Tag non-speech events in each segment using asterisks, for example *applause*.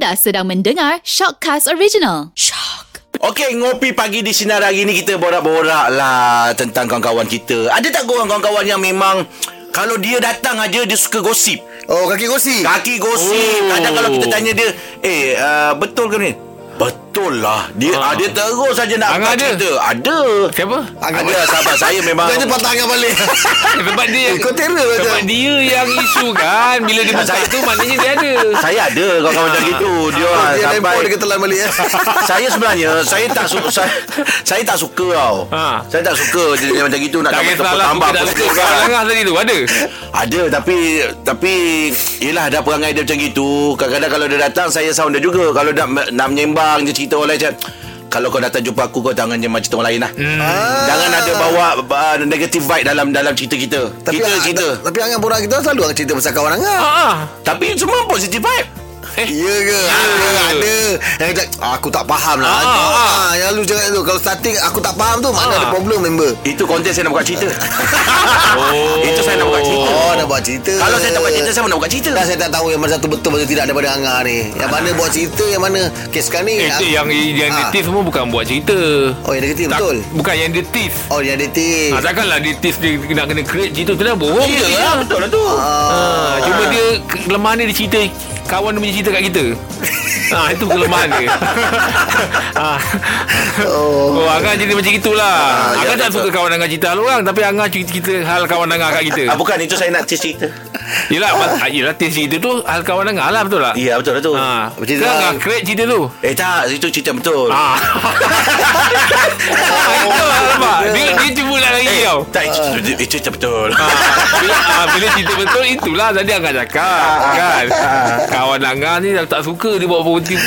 Anda sedang mendengar Shockcast Original. Shock. Okey, ngopi pagi di sinar hari ni kita borak-borak lah tentang kawan-kawan kita. Ada tak korang kawan-kawan yang memang kalau dia datang aja dia suka gosip. Oh, kaki gosi. Kaki gosip. Oh. Kadang kalau kita tanya dia, "Eh, uh, betul ke ni?" Betul lah. Dia Ah. ah. dia terus saja nak buat ada? cerita. Ada. Siapa? Ada sahabat saya memang. Jangan patah tangan balik. Sebab dia Eh, kau terror macam. Sebab dia yang isu kan Bila dia buka tu Maknanya dia ada Saya ada kawan-kawan macam gitu. Dia, Oh, dia sampai dia ketelan balik eh. *laughs* saya sebenarnya saya tak suka saya, saya tak suka tau. Ha. Saya tak suka dia macam gitu nak tambah suka Kau langah tadi tu Ada Ada tapi tapi yelah ada perangai dia macam gitu. Kadang-kadang kalau dia datang saya sound dia juga. Kalau nak nak menyembang je cerita orang lain kalau kau datang jumpa aku kau jangan je macam cerita orang lain lah. Hmm. Ah. Jangan ada bawa uh, negative vibe dalam dalam cerita kita. Tapi kita cerita. ta- Tapi Angan borak kita selalu Angan cerita pasal kawan Angan. Ah, ah. Tapi semua positive vibe. Eh. Ya ke? Ada, ada. Yang cakap, "Ah, aku tak faham lah. Ah, Ah, ah. ah, yang lu cakap tu. Kalau starting aku tak faham tu, mana Ah. ada problem member? Itu konten saya nak buka cerita. *laughs* Oh. Itu saya nak buka cerita. Oh, nak buat cerita. Kalau saya tak buat cerita saya nak buka cerita. Dah saya tak tahu yang mana satu betul betul tidak daripada Angah ni. Yang mana buat cerita, yang mana keskan ni. Eh, tu yang yang Ah. tease semua bukan buat cerita. Oh, yang negatif Tak- betul. Bukan yang dia tease. Oh, dia dating. Ah, takkanlah dia tease dia nak kena create cerita tu dah bohong. Ya je. lah, betul lah tu. Ah, cuma dia kelemahan dia dia cerita kawan dia punya cerita kat kita. *laughs* Ah itu kelemahan dia. *laughs* ah. Oh. Oh, Angah jadi macam itulah. Ah, Angah ya, tak betul. suka kawan Angah cerita hal orang tapi Angah cerita, hal kawan Angah kat kita. Ah, bukan itu saya nak cerita. Yelah, ah, yelah tease cerita tu hal kawan Angah lah betul tak? Ya, betul lah tu. Ha. Kan hal- Angah create cerita tu. Eh tak, itu cerita betul. Ah. Itu lah nampak. *laughs* Dia, dia cuba nak lagi Eh, tau. tak, itu, itu, cerita betul. Ah, bila, ah, bila cerita betul Itulah tadi Angah cakap Kan Kawan Angah ni dah tak suka Dia bawa positif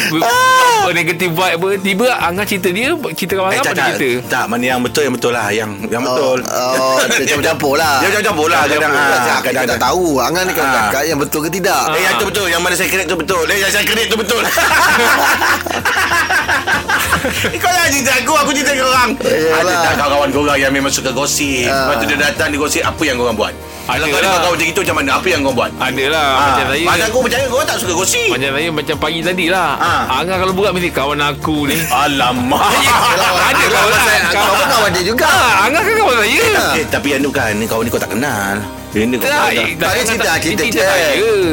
apa, Negatif vibe apa? Tiba Angah cerita dia Cerita kawan Eh, Angah tak, apa tak, cerita? Tak, mana yang betul yang betul lah. Yang yang betul. Oh, *laughs* dia campur-campur lah. Dia campur lah kadang kita kadang tak tahu Angan ni kan Ah. cakap yang betul ke tidak. Eh yang tu betul. Yang mana saya kredit tu betul. Eh yang saya kredit tu betul. *laughs* Eh, Kau jangan cerita aku. Aku cerita ke orang. Yalah. Ada tak kawan-kawan korang Yang memang suka gosip? Ah. Lepas tu dia datang Dia gosip Apa yang korang buat? Kalau Ada kau lah. macam itu Macam mana? Apa yang korang buat? Ada lah Ah, Macam saya Pada aku percaya Korang tak suka gosip. Macam saya Macam pagi tadi lah. Ah. Angah kalau buka Mesti kawan aku ni. Alamak. *laughs* Ada kawan Saya, kau pun kawan dia juga. Ah, Angah kan kawan saya? Eh tapi yang tu kan kawan ni kau tak kenal. Dia ni kau Tak, Tak, cerita, tak- cerita je.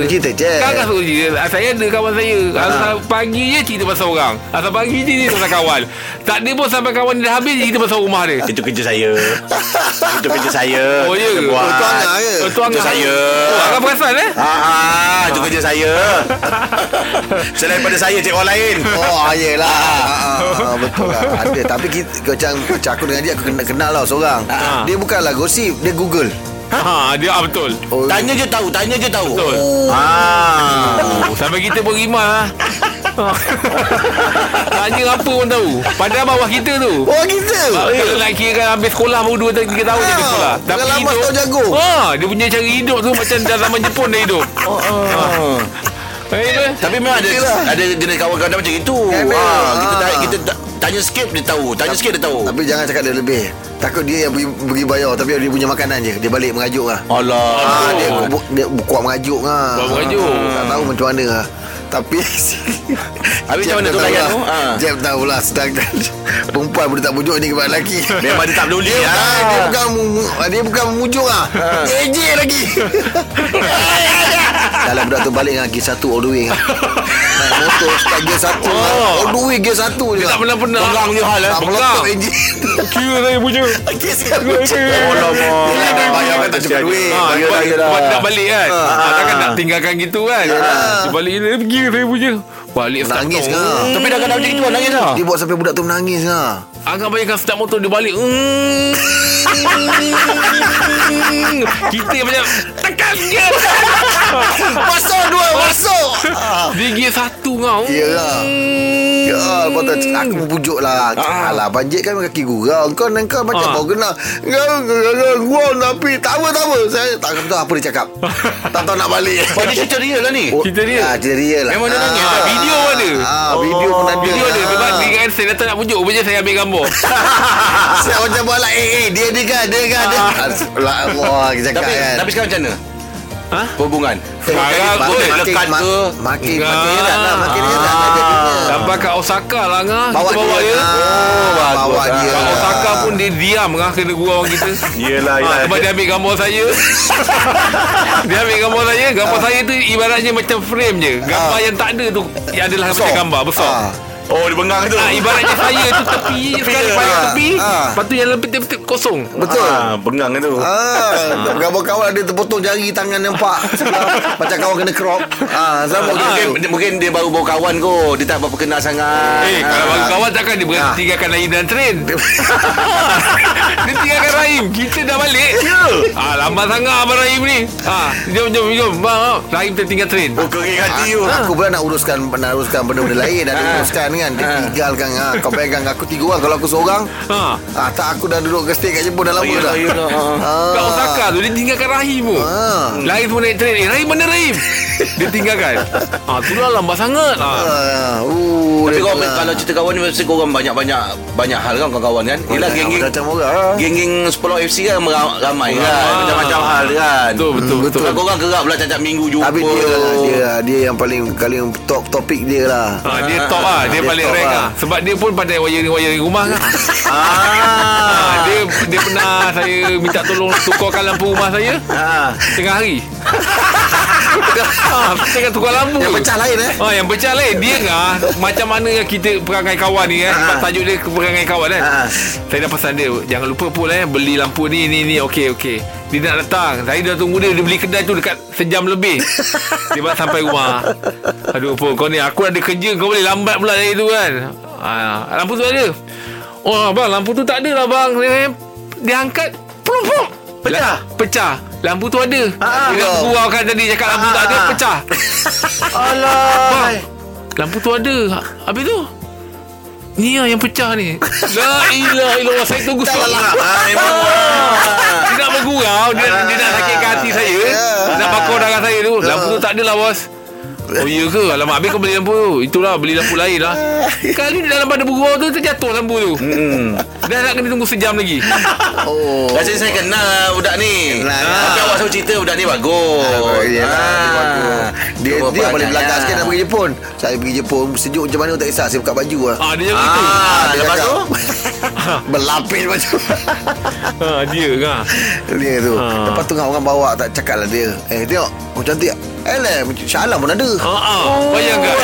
Cerita je. Kan Angah suruh cerita Saya ada kawan saya. Asal pagi je cerita pasal orang. Asal pagi je cerita pasal kawan. Tak ada pun sampai kawan dia dah habis Cerita pasal rumah dia. Itu kerja saya. *laughs* Itu kerja saya. Oh, ya buat. Ke? Oh, tu Itu Angah saya Oh, Angah perasan eh Ah, ah, itu kerja saya. *laughs* Selain daripada saya cek orang lain. Oh, ayolah. Ah, ah, betul lah. Ada. Tapi kita, macam, macam aku dengan dia, aku kenal, kenal lah seorang. Ah. Dia bukanlah gosip, dia Google. Ha, dia ah, betul. Oh, Tanya je tahu, tanya je tahu. Betul. Ah. Oh, sampai kita pun rimas ah. *laughs* Tanya apa pun tahu. Padahal bawah kita tu. Oh, kita? Kalau nak kira kan habis sekolah baru 2 3 tahun je habis sekolah. Bukan lama tahu jago. Ha, dia punya cara hidup tu macam dah zaman Jepun dah hidup. Oh, oh. Eh, Tapi memang ada lah. ada jenis kawan-kawan macam itu. Ada. Ah, kita Ah. ta- kita ta- tanya sikit dia tahu, tanya sikit dia tahu. Tapi jangan cakap dia lebih. Takut dia yang pergi, pergi bayar Tapi dia punya makanan je Dia balik mengajuk lah Allah. Ah, dia, bu- dia kuat mengajuk lah Kuat mengajuk. Ah, Tak tahu macam mana lah Tapi Habis macam mana tu tahu layan lah. tu? Ah. Jeb tahu lah Sedangkan Perempuan boleh tak bujuk ni kepada lelaki Memang dia tak peduli dia, ah. bukan, dia bukan mu- Dia bukan memujuk lah Dia ejek lagi *laughs* Dalam budak tu balik dengan gear satu all the way. *laughs* Naik motor start gear satu Oh. All the way gear satu je tak pernah-pernah. Pegang je hal eh. Tak Pegang. meletup Kira saya satu je Oh lama. Dia bayar kata cukup duit Ha, Yelah, sebab nak balik kan ha, Takkan nak tinggalkan gitu kan Dia balik dia pergi saya punya Balik Nangis ke? Tapi dah kena macam itu nangis lah. Dia buat sampai budak tu menangis lah Angkat bayangkan start motor dia balik Hmm. Kita yang macam Tekan gear Masuk dua Masuk Dia gear satu kau Ya lah. Ya, lepas tu aku membujuk lah. Alah, banjir kan kaki gurau. Kau dan kau macam Ah. kau kena. Kau kena gurau tapi tak apa, tak apa. Saya tak tahu apa dia cakap. tak tahu nak balik. Oh, dia cerita real lah ni. Cerita dia. Ah, cerita real lah. Memang dia nangis Ah. Video ada. Ah, video pun ada. Video ada Sebab Ah. dia kan Saya datang nak pujuk Rupanya saya ambil gambar *laughs* Saya macam buat lah Eh eh dia ni kan Dia kan dia. Lah Allah Kita cakap Tapi kan tapi sekarang macam mana? Ha? Hubungan Sekarang Makin- aku makin makin, lekat ke makin, makin erat lah. Makin erat Ah. lah. Sampai kat Osaka lah ngah. Bawa bawa dia. dia. Oh, bagus bawa lah. dia. Kat Osaka pun dia diam ngah kena gurau kita. *laughs* Yelah, Ha, yelah. sebab dia ambil gambar saya. *laughs* dia ambil gambar saya. Gambar saya tu ibaratnya macam frame je. Gambar Ah. yang tak ada tu yang adalah Besar. macam gambar besar. Ah. Oh dia bengang tu Ah, ibaratnya saya tu tepi sekali payah Ah, tepi. ah. Lepas tu yang lebih tepi kosong. Betul. ah, Bengang tu Ah, gambar kawan ada terpotong jari tangan nampak. *laughs* Macam kawan kena crop. Ah, sama Mungkin, gitu. dia, mungkin dia baru bawa kawan kot Dia tak berapa kenal sangat Eh, kalau baru kawan takkan dia berhenti Ah. tinggalkan Rahim dan train. *laughs* *laughs* dia tinggalkan Rahim. Kita dah balik. Ya Ah, lambat sangat Abang Rahim ni. Ah, jom jom jom. Bang. Rahim tertinggal train. Oh kering hati tu Aku pula nak uruskan nak uruskan benda-benda lain Ada uruskan kan Dia tinggalkan ha. Kau pegang aku tiga orang Kalau aku seorang Ha. ah, Tak aku dah duduk ke stay kat Jepun dah lama Ya, dah ya, ya. Ah. Kat Osaka tu Dia tinggalkan Rahim tu Ah. Rahim semua naik train Eh Rahim mana Rahim *laughs* Dia tinggalkan ah, Tu lah lambat sangat ah. Ah, uh, Tapi kau tengah. kalau cerita kawan ni Mesti korang banyak-banyak Banyak hal kan kawan-kawan kan Yelah geng-geng Geng-geng Sepuluh FC kan ram- Ramai kan Ah. Macam-macam hal kan Betul betul Hmm, betul Kan korang gerak pula Tiap-tiap minggu jumpa Tapi dia lah dia, dia yang paling Kali top topik dia lah Ah, dia top ah, dia, Dia top rank lah. ah. Sebab dia pun pandai wiring-wiring rumah kan. Ah Ah, dia dia pernah saya minta tolong tukarkan lampu rumah saya Ah. tengah hari. ah, tengah tukar lampu. Yang pecah lain eh Ah, yang pecah lain Dia ngah Macam mana yang kita Perangai kawan ni kan Sebab tajuk dia Perangai kawan kan. Saya dah pesan dia Jangan lupa pun eh Beli lampu ni ni ni Okey okey Dia nak datang. Saya dah tunggu dia. Dia beli kedai tu Dekat sejam lebih. *laughs* Dia baru sampai rumah. Aduh pun kau ni? Aku ada kerja. Kau boleh lambat pula dari tu kan? Ah, Lampu tu ada. Oh abang Lampu tu tak ada lah bang. Dia, dia angkat. Plum plum. Pecah? Pecah. Lampu tu ada. Ah, Dia ah. gurau kan tadi Cakap lampu tak ada Ah. Pecah. *laughs* Alah. Bang Lampu tu ada. Habis tu Ni lah yang pecah ni. La ilah ilah Saya tunggu solat Ah, memang. Dia nak bergurau dia, dia nak sakitkan hati saya. Nak bakar darah saya tu Lampu tu tak ada lah bos Oh iya ke? Alamak habis kau beli lampu tu? Itulah beli lampu lain lah. *laughs* Kali di dalam pada bergurau tu Terjatuh lampu tu. Hmm. Dah nak kena tunggu sejam lagi. *laughs* Oh. Rasanya saya kenal budak ni. Kenal. Tapi awak selalu cerita budak ni bagus. Ah, yelah, dia bagus. Dia, dia paling perangai belakang sikit nak pergi Jepun. Saya pergi Jepun Sejuk macam mana tak kisah. Saya buka baju lah. Ah dia macam itu *laughs* Ah, Dia lepas tu? Berlapis macam ah, Dia kan Dia tu. Ha. Lepas tu orang bawa Tak cakap lah dia. Eh tengok Oh cantik tak Eh Shah Alam pun ada ah, ah. Bayangkan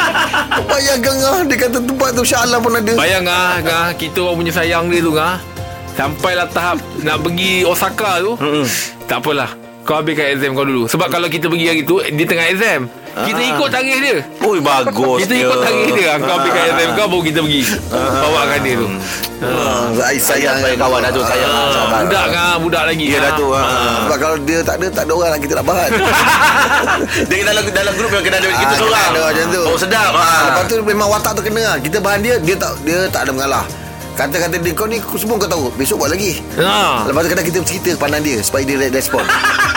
*laughs* Bayangkan ah Dia kata tempat tu Shah Alam pun ada Bayang ah, kita orang punya sayang dia tu ah. Sampailah tahap nak pergi Osaka tu. Mm-mm. Tak apalah. Kau habiskan exam kau dulu. Sebab kalau kita pergi hari tu dia tengah exam. Kita ikut tarikh dia. Ui bagus Kita ikut tarikh dia. Kau habiskan exam kau baru kita pergi. Bawakan dia tu. Ah, Saya sayang Sayang kawan dah tu Sayang Ah, budak kan budak lagi. Ya dah tu Ah. ah. Sebab kalau dia tak ada Tak ada orang nak kita nak bahan *laughs* Dia dalam dalam grup yang kena ada kita Ah, seorang ada macam tu. Oh sedap Ah, Lepas ah. tu memang watak tu kena. Kita bahan dia Dia tak dia tak ada mengalah Kata-kata dia Kau ni semua kau tahu Besok buat lagi Ha. Lepas tu kadang kita cerita Pandang dia Supaya dia respon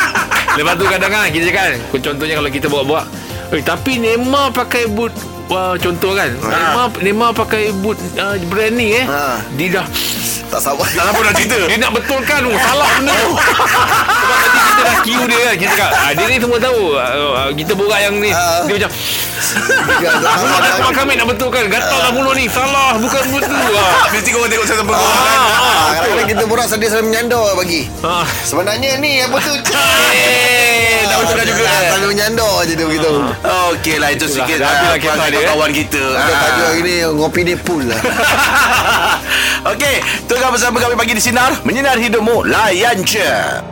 *laughs* Lepas tu kadang kan kita kan contohnya kalau kita bawa-bawa Eh tapi Neymar pakai boot Wah, contoh kan? Neymar, Neymar pakai boot uh, brand ni eh? Ha. Dia dah Tak sabar. Tak apa nak cerita. Dia nak betulkan. Tu Salah benda. Tu Sebab tadi kita dah cue dia kan. Kita cakap ah, Dia ni semua tahu. Ah, ah, Kita borak yang ni. Ah. Dia macam Semua dah keluar kami nak betulkan. Gatal lah mulut ni. Salah. Bukan betul ah. Mesti kau tengok saya sampai kau kan. Kadang-kadang kita borak Dia selalu menyandar bagi. Ah. Sebenarnya ni Apa tu *laughs* Eh menyandar je dia begitu Okey lah itu sikit dah lah ah, kisah perangai dia, eh. kawan kita. Ada Ah. tajuk hari ni Ngopi ni full lah. *laughs* Okey, tengah bersama kami pagi di Sinar. Menyinar hidupmu Layan je